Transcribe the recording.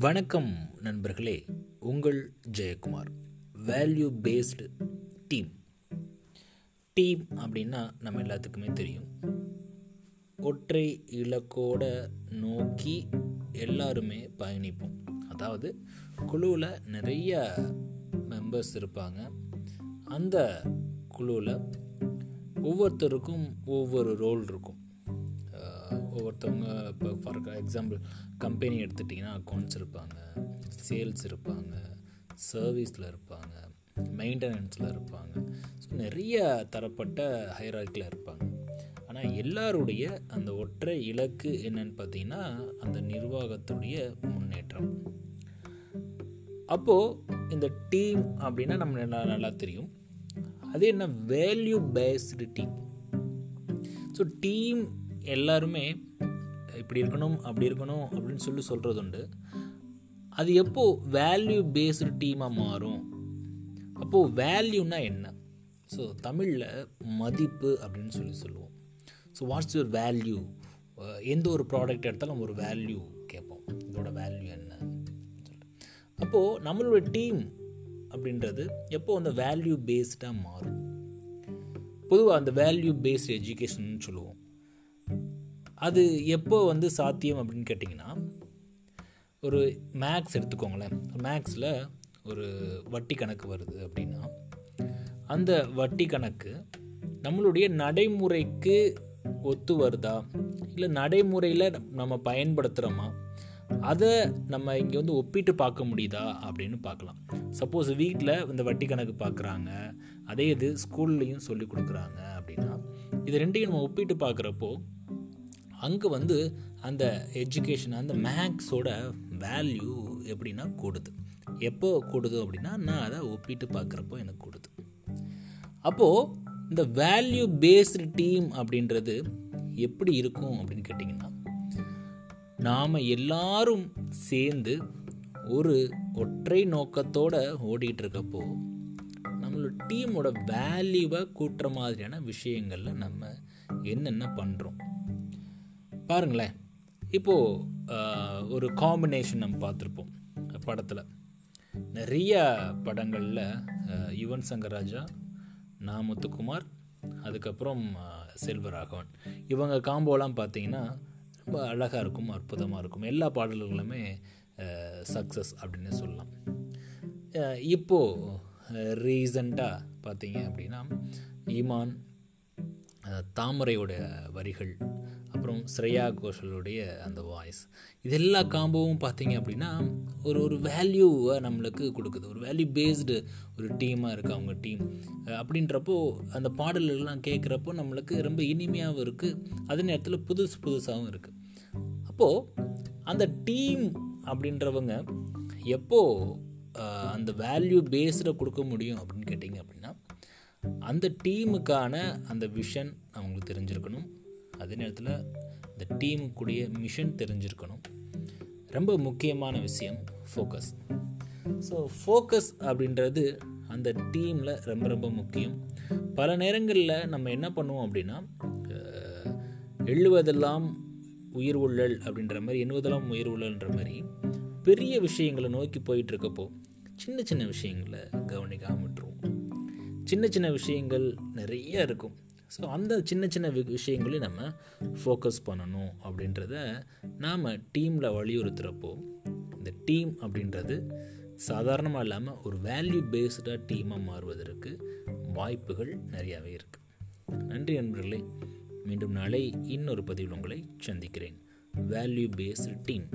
வணக்கம் நண்பர்களே உங்கள் Jayakumar. Value based team team அப்படின்னா நம்ம எல்லாத்துக்குமே தெரியும். ஒற்றை இலக்கோட நோக்கி எல்லாருமே பயணிப்போம். அதாவது குழுவில் நிறைய மெம்பர்ஸ் இருப்பாங்க. அந்த குழுவில் ஒவ்வொருத்தருக்கும் ஒவ்வொரு ரோல் இருக்கும். ஒவ்வொருத்தவங்க இப்போ ஃபார் எக்ஸாம்பிள் கம்பெனி எடுத்துட்டிங்கன்னா அக்கௌண்ட்ஸ் இருப்பாங்க சேல்ஸ் இருப்பாங்க சர்வீஸில் இருப்பாங்க மெயின்டெனன்ஸில் இருப்பாங்க. ஸோ நிறைய தரப்பட்ட ஹைராக்கில் இருப்பாங்க. ஆனால் எல்லாருடைய அந்த ஒற்றை இலக்கு என்னன்னு பார்த்தீங்கன்னா அந்த நிர்வாகத்துடைய முன்னேற்றம். அப்போது இந்த டீம் அப்படின்னா நம்ம நல்லா நல்லா தெரியும். அது என்ன? Value based team so team எல்லாருமே இப்படி இருக்கணும் அப்படி இருக்கணும் அப்படின்னு சொல்லி சொல்கிறது உண்டு அது எப்போ வேல்யூ பேஸ்டு டீமாக மாறும்? அப்போது வேல்யூனா என்ன? ஸோ தமிழில் மதிப்பு அப்படின்னு சொல்லி சொல்லுவோம். ஸோ வாட்ஸ் யுவர் வேல்யூ எந்த ஒரு ப்ராடக்ட் எடுத்தாலும் நம்ம ஒரு வேல்யூ கேட்போம். இதோட வேல்யூ என்ன? அப்போது நம்மளோட டீம் அப்படின்றது எப்போ அந்த வேல்யூ பேஸ்டாக மாறும்? பொதுவாக அந்த வேல்யூ பேஸ்டு எஜுகேஷன் சொல்லுவோம். அது எப்போ வந்து சாத்தியம் அப்படின்னு கேட்டிங்கன்னா ஒரு மேக்ஸ் எடுத்துக்கோங்களேன். மேக்ஸில் ஒரு வட்டி கணக்கு வருது அப்படின்னா அந்த வட்டி கணக்கு நம்மளுடைய நடைமுறைக்கு ஒத்து வருதா? இல்லை நடைமுறையில் நம்ம பயன்படுத்துகிறோமா அதை நம்ம இங்கே வந்து ஒப்பிட்டு பார்க்க முடியுதா? அப்படின்னு பார்க்கலாம். சப்போஸ் வீட்டில் இந்த வட்டி கணக்கு பார்க்குறாங்க. அதே இது ஸ்கூல்லையும் சொல்லி கொடுக்குறாங்க அப்படின்னா இது ரெண்டையும் நம்ம ஒப்பிட்டு பார்க்குறப்போ அங்கே வந்து அந்த எஜுகேஷன் அந்த மேக்ஸோட வேல்யூ எப்படின்னா கூடுது. எப்போ கூடுது அப்படின்னா நான் அதை ஒப்பிட்டு பார்க்குறப்போ எனக்கு கூடுது. அப்போது இந்த வேல்யூ பேஸ்டு டீம் அப்படின்றது எப்படி இருக்கும் அப்படின்னு கேட்டிங்கன்னா நாம் எல்லாரும் சேர்ந்து ஒரு ஒற்றை நோக்கத்தோட ஓடிட்டு இருக்கப்போ நம்மளோட டீமோட வேல்யூவை கூட்டுற மாதிரியான விஷயங்களில் நம்ம என்னென்ன பண்ணுறோம் பாருங்களேன். இப்போது ஒரு காம்பினேஷன் நம்ம பார்த்துருப்போம் படத்தில். நிறைய படங்களில் யுவன் சங்கர் ராஜா நா முத்துக்குமார் அதுக்கப்புறம் செல்வராகவன். இவங்க காம்போலாம் பார்த்தீங்கன்னா ரொம்ப அழகாக இருக்கும் அற்புதமாக இருக்கும். எல்லா பாடல்களுமே சக்ஸஸ் அப்படின்னு சொல்லலாம். இப்போது ரீசண்டாக பார்த்தீங்க அப்படின்னா ஈமான் தாமரையோட வரிகள் அப்புறம் ஸ்ரேயா கோஷலுடைய அந்த வாய்ஸ் இது எல்லா காம்போவும் பார்த்தீங்க அப்படின்னா ஒரு ஒரு வேல்யூவை நம்மளுக்கு கொடுக்குது. ஒரு வேல்யூ பேஸ்டு ஒரு டீமாக இருக்குது அவங்க டீம் அப்படின்றப்போ அந்த பாடல்கள்லாம் கேட்குறப்போ நம்மளுக்கு ரொம்ப இனிமையாகவும் இருக்குது அதே நேரத்தில் புதுசு புதுசாகவும் இருக்குது அப்போது அந்த டீம் அப்படின்றவங்க எப்போ அஹ், அந்த வேல்யூ பேஸ்டில் கொடுக்க முடியும் அப்படின்னு கேட்டிங்க அப்படின்னா அந்த டீமுக்கான அந்த விஷன் அவங்களுக்கு தெரிஞ்சிருக்கணும். அதே நேரத்தில் இந்த டீமுக்குடைய மிஷன் தெரிஞ்சிருக்கணும். ரொம்ப முக்கியமான விஷயம் ஃபோக்கஸ் ஸோ ஃபோக்கஸ் அப்படின்றது அந்த டீமில் ரொம்ப ரொம்ப முக்கியம். பல நேரங்களில் நம்ம என்ன பண்ணுவோம் அப்படின்னா எழுவதெல்லாம் உயிர் உள்ளல் அப்படின்ற மாதிரி எண்ணுவதெல்லாம் உயிர் உள்ளல்ன்ற மாதிரி பெரிய விஷயங்களை நோக்கி போயிட்டுருக்கப்போ சின்ன சின்ன விஷயங்களை கவனிக்காம விட்டுருவோம். சின்ன சின்ன விஷயங்கள் நிறைய இருக்கும். ஸோ அந்த சின்ன சின்ன வி- விஷயங்களையும் நம்ம ஃபோக்கஸ் பண்ணணும் அப்படின்றத நாம் டீமில் வலியுறுத்துகிறப்போ இந்த டீம் அப்படின்றது சாதாரணமாக இல்லாமல் ஒரு வேல்யூ பேஸ்டாக டீமாக மாறுவதற்கு வாய்ப்புகள் நிறையாவே இருக்குது நன்றி நண்பர்களே. மீண்டும் நாளை இன்னொரு பதிவில் உங்களை சந்திக்கிறேன். Value based team